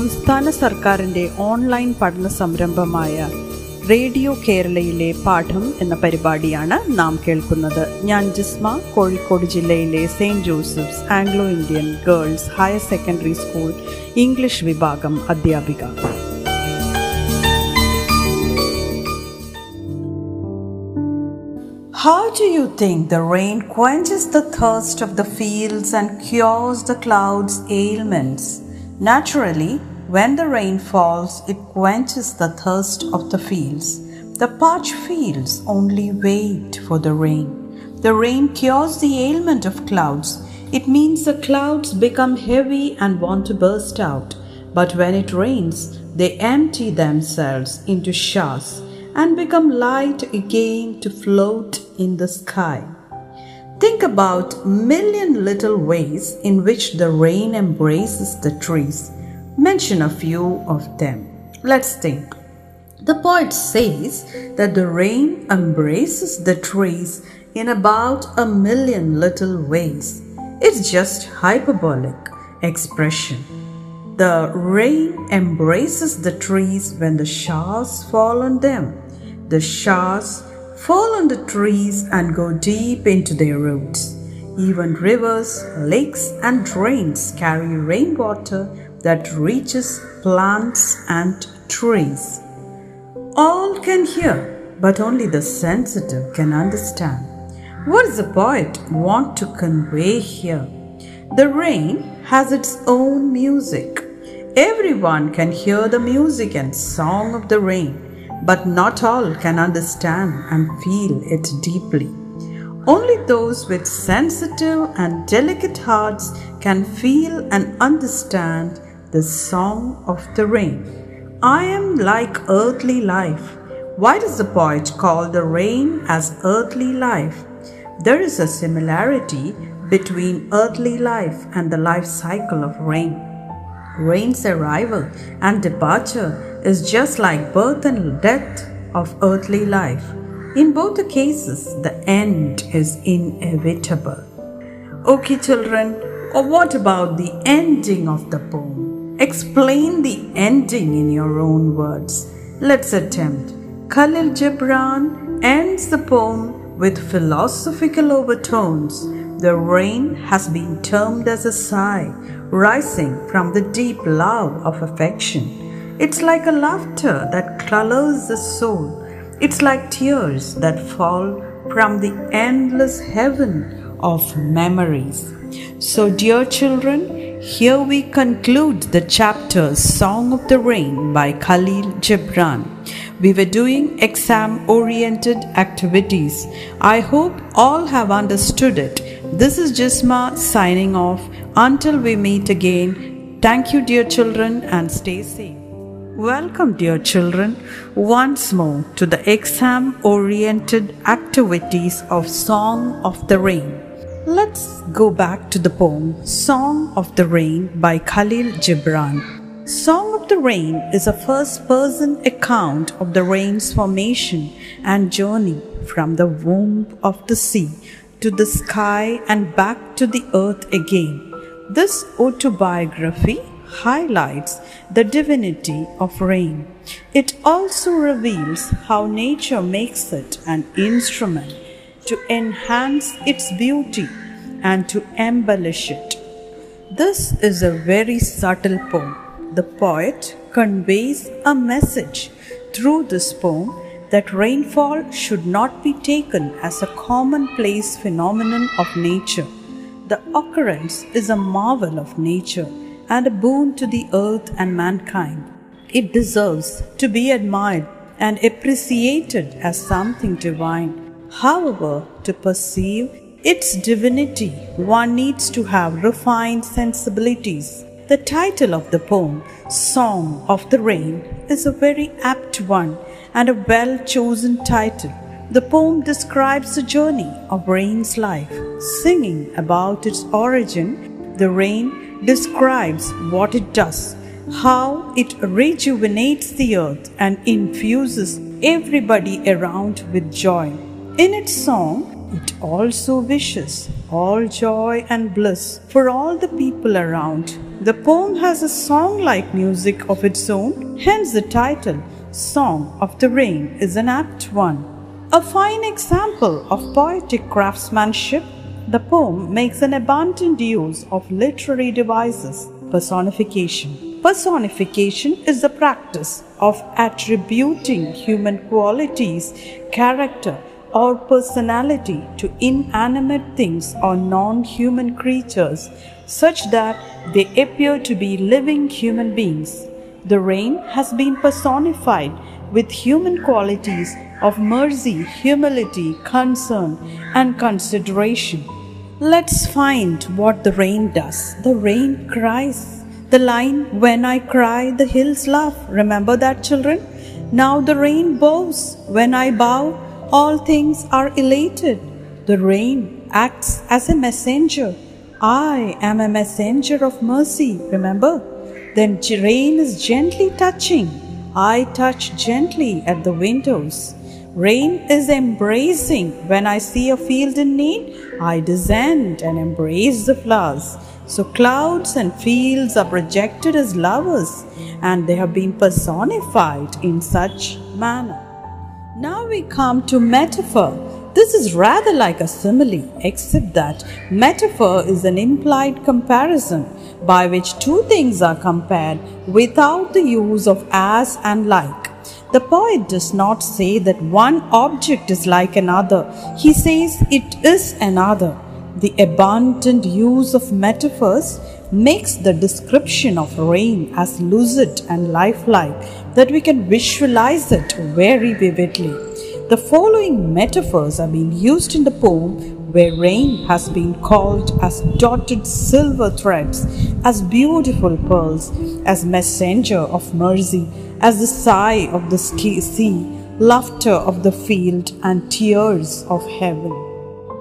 സംസ്ഥാന സർക്കാരിന്റെ ഓൺലൈൻ പഠന സംരംഭമായ റേഡിയോ കേരളയിലെ പാഠം എന്ന പരിപാടിയാണ് നാം കേൾക്കുന്നത് ഞാൻ ജിസ്മ കോഴിക്കോട് ജില്ലയിലെ saint Joseph's Anglo Indian girls higher secondary school English വിഭാഗം അധ്യാപിക How do you think the rain quenches the thirst of the fields and cures the clouds' ailments? Naturally, when the rain falls, it quenches the thirst of the fields. The parched fields only wait for the rain. The rain cures the ailment of clouds. It means the clouds become heavy and want to burst out. But when it rains, they empty themselves into showers and become light again to float in the sky. Think about million little ways in which the rain embraces the trees. Mention a few of them. Let's think. The poet says that the rain embraces the trees in about a million little ways. It's just hyperbolic expression. The rain embraces the trees when the showers fall on them. The showers fall on the trees and go deep into their roots. Even rivers, lakes, and drains carry rainwater that reaches plants and trees. All can hear, but only the sensitive can understand. What does the poet want to convey here? The rain has its own music. Everyone can hear the music and song of the rain, but not all can understand and feel it deeply. Only those with sensitive and delicate hearts can feel and understand the song of the rain. I am like earthly life. Why does the poet call the rain as earthly life? There is a similarity between earthly life and the life cycle of rain. Rain's arrival and departure is just like birth and death of earthly life. In both the cases, the end is inevitable. Okay, children, or what about the ending of the poem? Explain the ending in your own words. Let's attempt. Khalil Gibran ends the poem with philosophical overtones. The rain has been termed as a sigh rising from the deep love of affection. It's like a laughter that colors the soul. It's like tears that fall from the endless heaven of memories. So, dear children, here we conclude the chapter Song of the Rain by Khalil Gibran. We were doing exam oriented activities. I hope all have understood it. This is Jisma signing off. Until we meet again, thank you, dear children, and stay safe. Welcome, dear children, once more to the exam oriented activities of Song of the Rain. Let's go back to the poem Song of the Rain by Khalil Gibran. Song of the Rain is a first person account of the rain's formation and journey from the womb of the sea to the sky and back to the earth again. This autobiography highlights the divinity of rain. It also reveals how nature makes it an instrument to enhance its beauty and to embellish it. This is a very subtle poem. The poet conveys a message through this poem that rainfall should not be taken as a commonplace phenomenon of nature. The occurrence is a marvel of nature and a boon to the earth and mankind. It deserves to be admired and appreciated as something divine. However, to perceive its divinity, one needs to have refined sensibilities. The title of the poem, Song of the Rain, is a very apt one and a well chosen title. The poem describes the journey of rain's life. Singing about its origin, the rain describes what it does, how it rejuvenates the earth and infuses everybody around with joy. In its song, it also wishes all joy and bliss for all the people around. The poem has a song like music of its own, hence the title, Song of the Rain, is an apt one. A fine example of poetic craftsmanship, the poem makes an abundant use of literary devices, personification. Personification is the practice of attributing human qualities, character, or personality to inanimate things or non human creatures such that they appear to be living human beings. The rain has been personified with human qualities of mercy, humility, concern, and consideration. Let's find what the rain does. The rain cries. The line, When I cry, the hills laugh. Remember that, children? Now the rain bows. When I bow, all things are elated. The rain acts as a messenger. I am a messenger of mercy, remember? Then rain is gently touching. I touch gently at the windows. Rain is embracing. When I see a field in need, I descend and embrace the flowers. So clouds and fields are projected as lovers and they have been personified in such manner. Now we come to metaphor. This is rather like a simile, except that metaphor is an implied comparison by which two things are compared without the use of as and like. The poet does not say that one object is like another, he says it is another. The abundant use of metaphors makes the description of rain as lucid and lifelike that we can visualize it very vividly. The following metaphors are being used in the poem where rain has been called as dotted silver threads, as beautiful pearls, as messenger of mercy, as the sigh of the sea, laughter of the field, and tears of heaven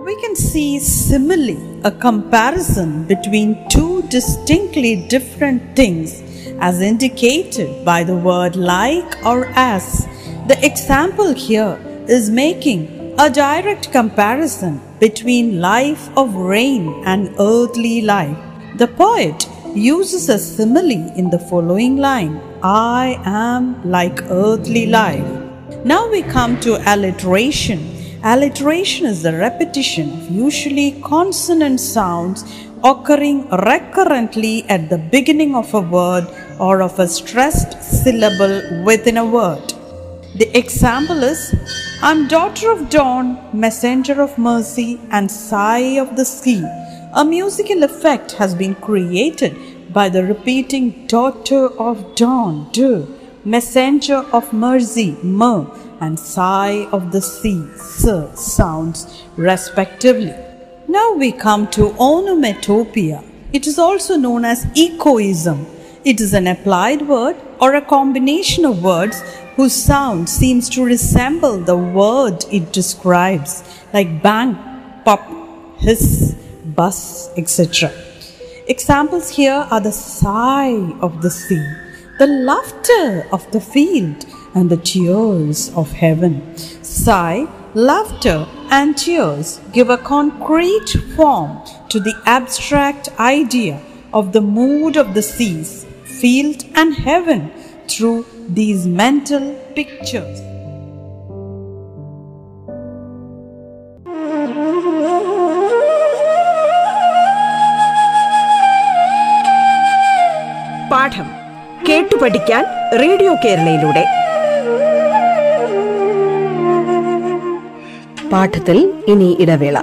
we can see simile, a comparison between two distinctly different things as indicated by the word like or as. The example here is making a direct comparison between life of rain and earthly life. The poet uses a simile in the following line I am like earthly life. Now we come to alliteration Alliteration is the repetition of usually consonant sounds occurring recurrently at the beginning of a word or of a stressed syllable within a word. The example is I'm daughter of dawn, messenger of mercy, and sigh of the sea. A musical effect has been created by the repeating daughter of dawn, de, messenger of mercy, mer, and sigh of the sea sounds respectively. Now we come to onomatopoeia. It is also known as echoism. It is an applied word or a combination of words whose sound seems to resemble the word it describes, like bang, pop, hiss, buzz, etc. Examples here are the sigh of the sea, the laughter of the field, and the tears of heaven. Sigh, laughter, and tears give a concrete form to the abstract idea of the mood of the seas, field, and heaven through these mental pictures. പാഠം കേട്ടു പഠിക്കാൻ radio കേരളയിലൂടെ പാഠത്തിൽ ഇനി ഇടവേള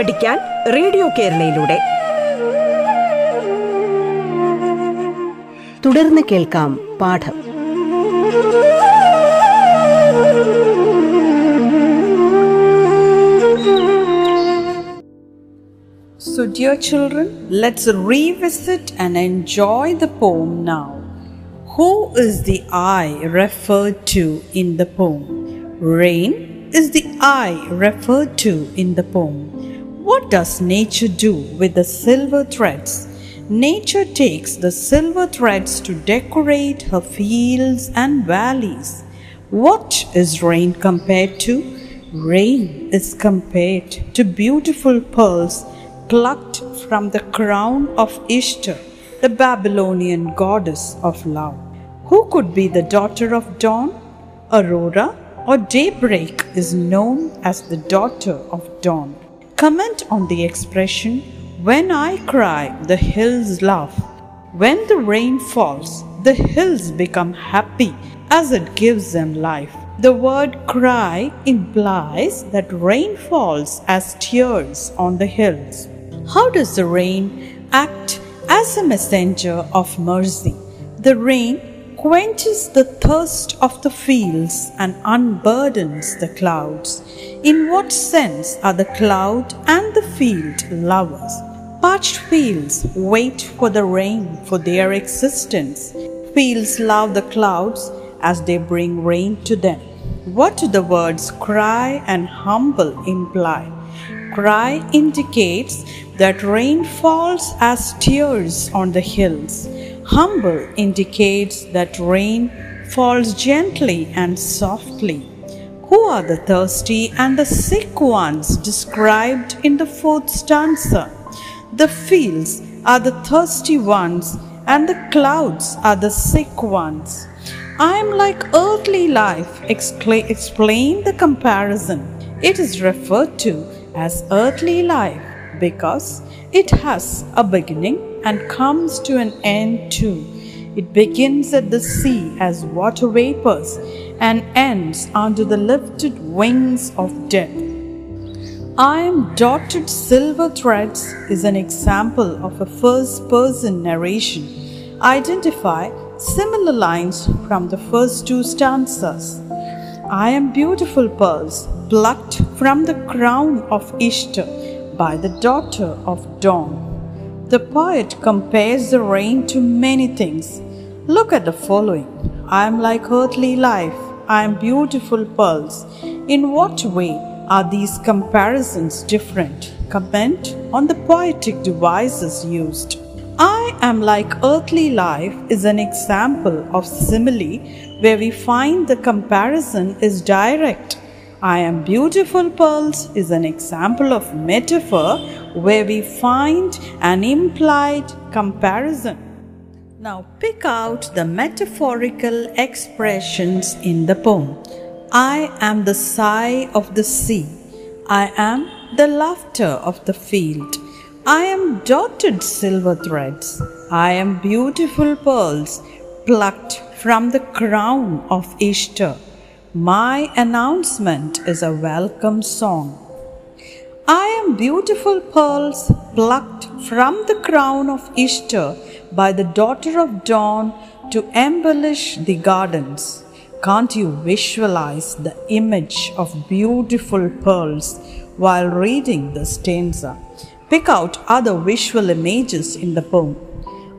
പഠിക്കാൻ radio കേരളയിലൂടെ തുടർന്ന് കേൾക്കാം പാഠം So, dear children, let's revisit and enjoy the poem now. Who is the I referred to in the poem? Rain is the I referred to in the poem. What does nature do with the silver threads? Nature takes the silver threads to decorate her fields and valleys. What is rain compared to? Rain is compared to beautiful pearls plucked from the crown of Ishtar, the Babylonian goddess of love. Who could be the daughter of dawn? Aurora or daybreak is known as the daughter of dawn. Comment on the expression, When I cry, the hills laugh. When the rain falls, the hills become happy as it gives them life. The word cry implies that rain falls as tears on the hills. How does the rain act as a messenger of mercy? The rain quenches the thirst of the fields and unburdens the clouds. In what sense are the cloud and the field lovers? Parched fields wait for the rain for their existence. Fields love the clouds as they bring rain to them. What do the words cry and humble imply? Cry indicates that rain falls as tears on the hills. Humble indicates that rain falls gently and softly. Who are the thirsty and the sick ones described in the fourth stanza? The fields are the thirsty ones, and the clouds are the sick ones. I am like earthly life, explain the comparison. It is referred to as earthly life because it has a beginning and comes to an end too. It begins at the sea as water vapors and ends under the lifted wings of death. I am dotted silver threads is an example of a first person narration. Identify similar lines from the first two stanzas. I am beautiful pearls plucked from the crown of Ishtar by the daughter of dawn. The poet compares the rain to many things. Look at the following I am like earthly life, I am beautiful pearls. In what way are these comparisons different? Comment on the poetic devices used. I am like earthly life is an example of simile where we find the comparison is direct. I am beautiful pearls is an example of metaphor where we find an implied comparison. Now pick out the metaphorical expressions in the poem. I am the sigh of the sea. I am the laughter of the field. I am dotted silver threads. I am beautiful pearls plucked from the crown of Ishtar. My announcement is a welcome song. I am beautiful pearls plucked from the crown of Ishtar by the daughter of dawn to embellish the gardens. Can't you visualize the image of beautiful pearls while reading the stanza? Pick out other visual images in the poem.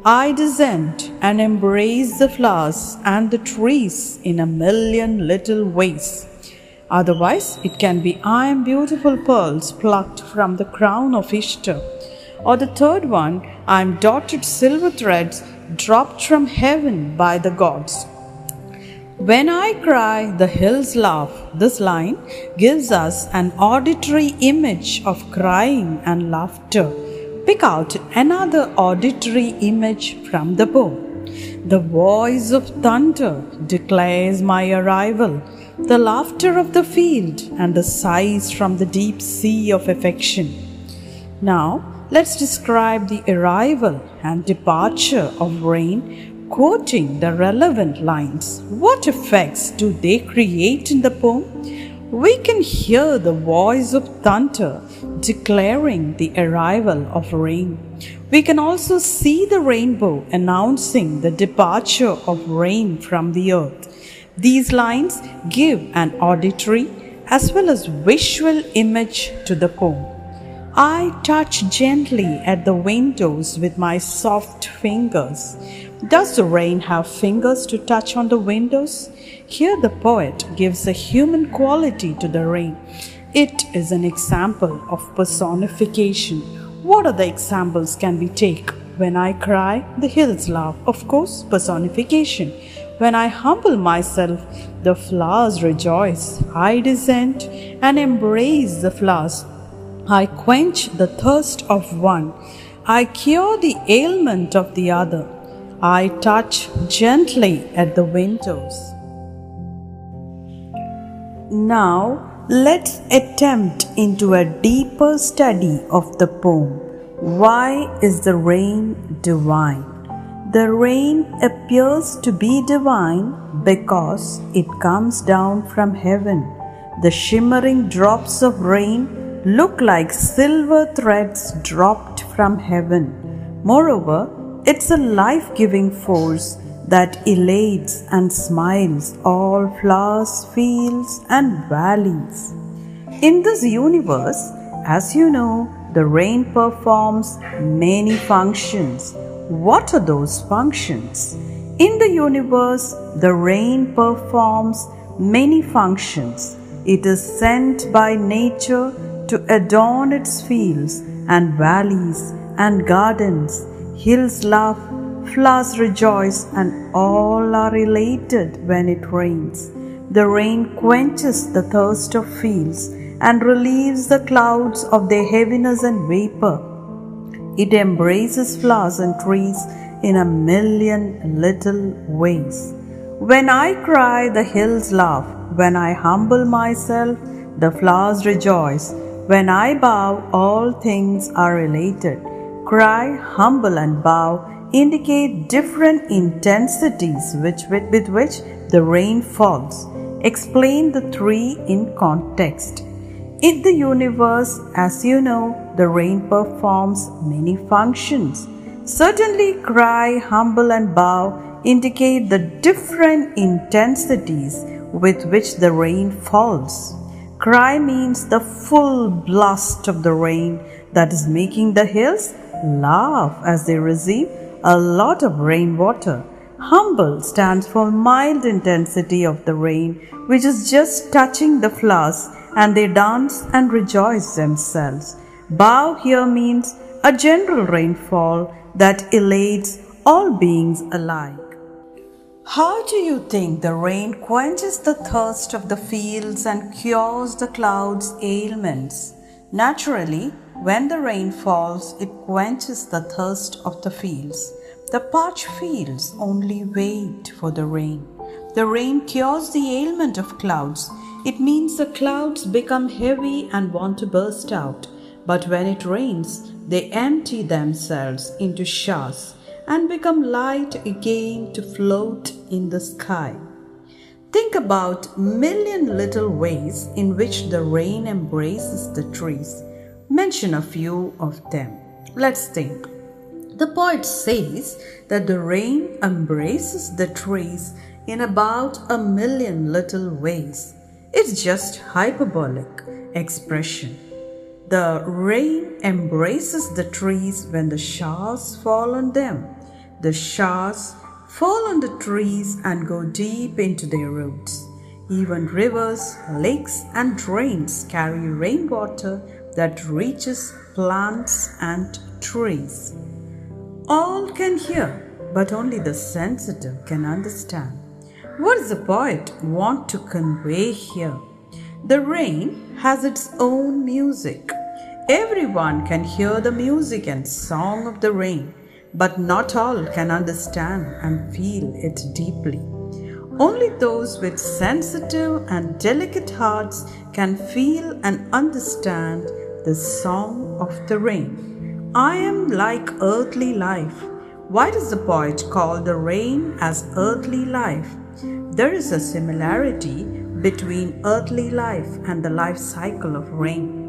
I descend and embrace the flowers and the trees in a million little ways. Otherwise, it can be I am beautiful pearls plucked from the crown of Ishtar. Or the third one, I am dotted silver threads dropped from heaven by the gods. When I cry, the hills laugh. This line gives us an auditory image of crying and laughter. Pick out another auditory image from the poem. The voice of thunder declares my arrival, the laughter of the field, and the sighs from the deep sea of affection. Now, let's describe the arrival and departure of rain quoting the relevant lines. What effects do they create in the poem? We can hear the voice of thunder declaring the arrival of rain. We can also see the rainbow announcing the departure of rain from the earth. These lines give an auditory as well as visual image to the poem. I touch gently at the windows with my soft fingers. Does the rain have fingers to touch on the windows? Here the poet gives a human quality to the rain. It is an example of personification. What other examples can we take? When I cry, the hills laugh. Of course, personification. When I humble myself, the flowers rejoice. I descend and embrace the flowers. I quench the thirst of one. I cure the ailment of the other. I touch gently at the windows. Now, let's attempt into a deeper study of the poem. Why is the rain divine? The rain appears to be divine because it comes down from heaven. The shimmering drops of rain look like silver threads dropped from heaven. Moreover, it's a life giving force that elates and smiles all flowers, fields, and valleys. In this universe, as you know, the rain performs many functions. What are those functions? In the universe, the rain performs many functions. It is sent by nature to adorn its fields and valleys and gardens. Hills laugh, flowers rejoice, and all are elated when it rains. The rain quenches the thirst of fields and relieves the clouds of their heaviness and vapor. It embraces flowers and trees in a million little ways. When I cry, the hills laugh. When I humble myself, the flowers rejoice. When I bow, all things are elated. Cry, humble, and bow indicate different intensities which, with, with which the rain falls. Explain the three in context. In the universe, as you know, the rain performs many functions. Certainly, cry, humble, and bow indicate the different intensities with which the rain falls. Cry means the full blast of the rain that is making the hills laugh as they receive a lot of rainwater. Humble stands for mild intensity of the rain, which is just touching the flowers, and they dance and rejoice themselves. Bow here means a general rainfall that elates all beings alike. How do you think the rain quenches the thirst of the fields and cures the clouds' ailments? Naturally, when the rain falls, it quenches the thirst of the fields. The parched fields only wait for the rain. The rain cures the ailment of clouds. It means the clouds become heavy and want to burst out. But when it rains, they empty themselves into showers and become light again to float in the sky. Think about million little ways in which the rain embraces the trees. Mention a few of them. Let's think. The poet says that the rain embraces the trees in about a million little ways. It's just hyperbolic expression. The rain embraces the trees when the showers fall on them. The showers fall on the trees and go deep into their roots. Even rivers, lakes, and drains carry rainwater that reaches plants and trees. All can hear, but only the sensitive can understand. What does the poet want to convey here? The rain has its own music. Everyone can hear the music and song of the rain, but not all can understand and feel it deeply. Only those with sensitive and delicate hearts can feel and understand the song of the rain. I am like earthly life. Why does the poet call the rain as earthly life? There is a similarity between earthly life and the life cycle of rain.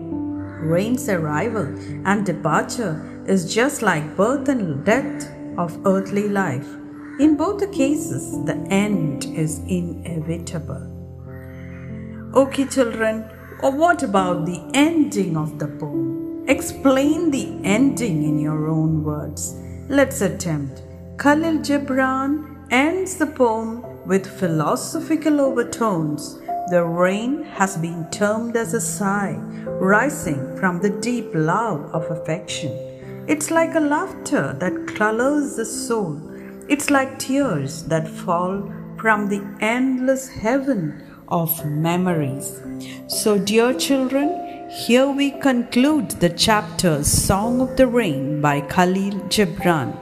Rain's arrival and departure is just like birth and death of earthly life. In both the cases, the end is inevitable. Okay, children, or what about the ending of the poem? Explain the ending in your own words. Let's attempt. Khalil Gibran ends the poem with philosophical overtones. The rain has been termed as a sigh rising from the deep love of affection. It's like a laughter that colors the soul. It's like tears that fall from the endless heaven of memories. So, dear children, here we conclude the chapter Song of the Rain by Khalil Gibran.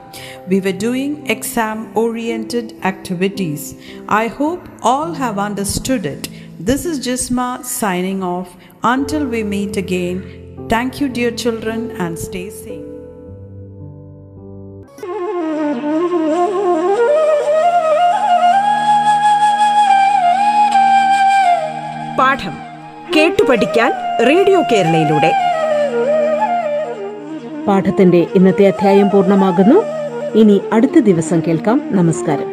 We were doing exam oriented activities. I hope all have understood it. This is Jisma signing off. Until we meet again, thank you, dear children, and stay safe. പാഠം കേട്ടു പഠിക്കാൻ radio കേരളയിലൂടെ പാഠത്തിന്റെ ഇന്നത്തെ അധ്യായം പൂർണമാകുന്നു ഇനി അടുത്ത ദിവസം കേൾക്കാം നമസ്കാരം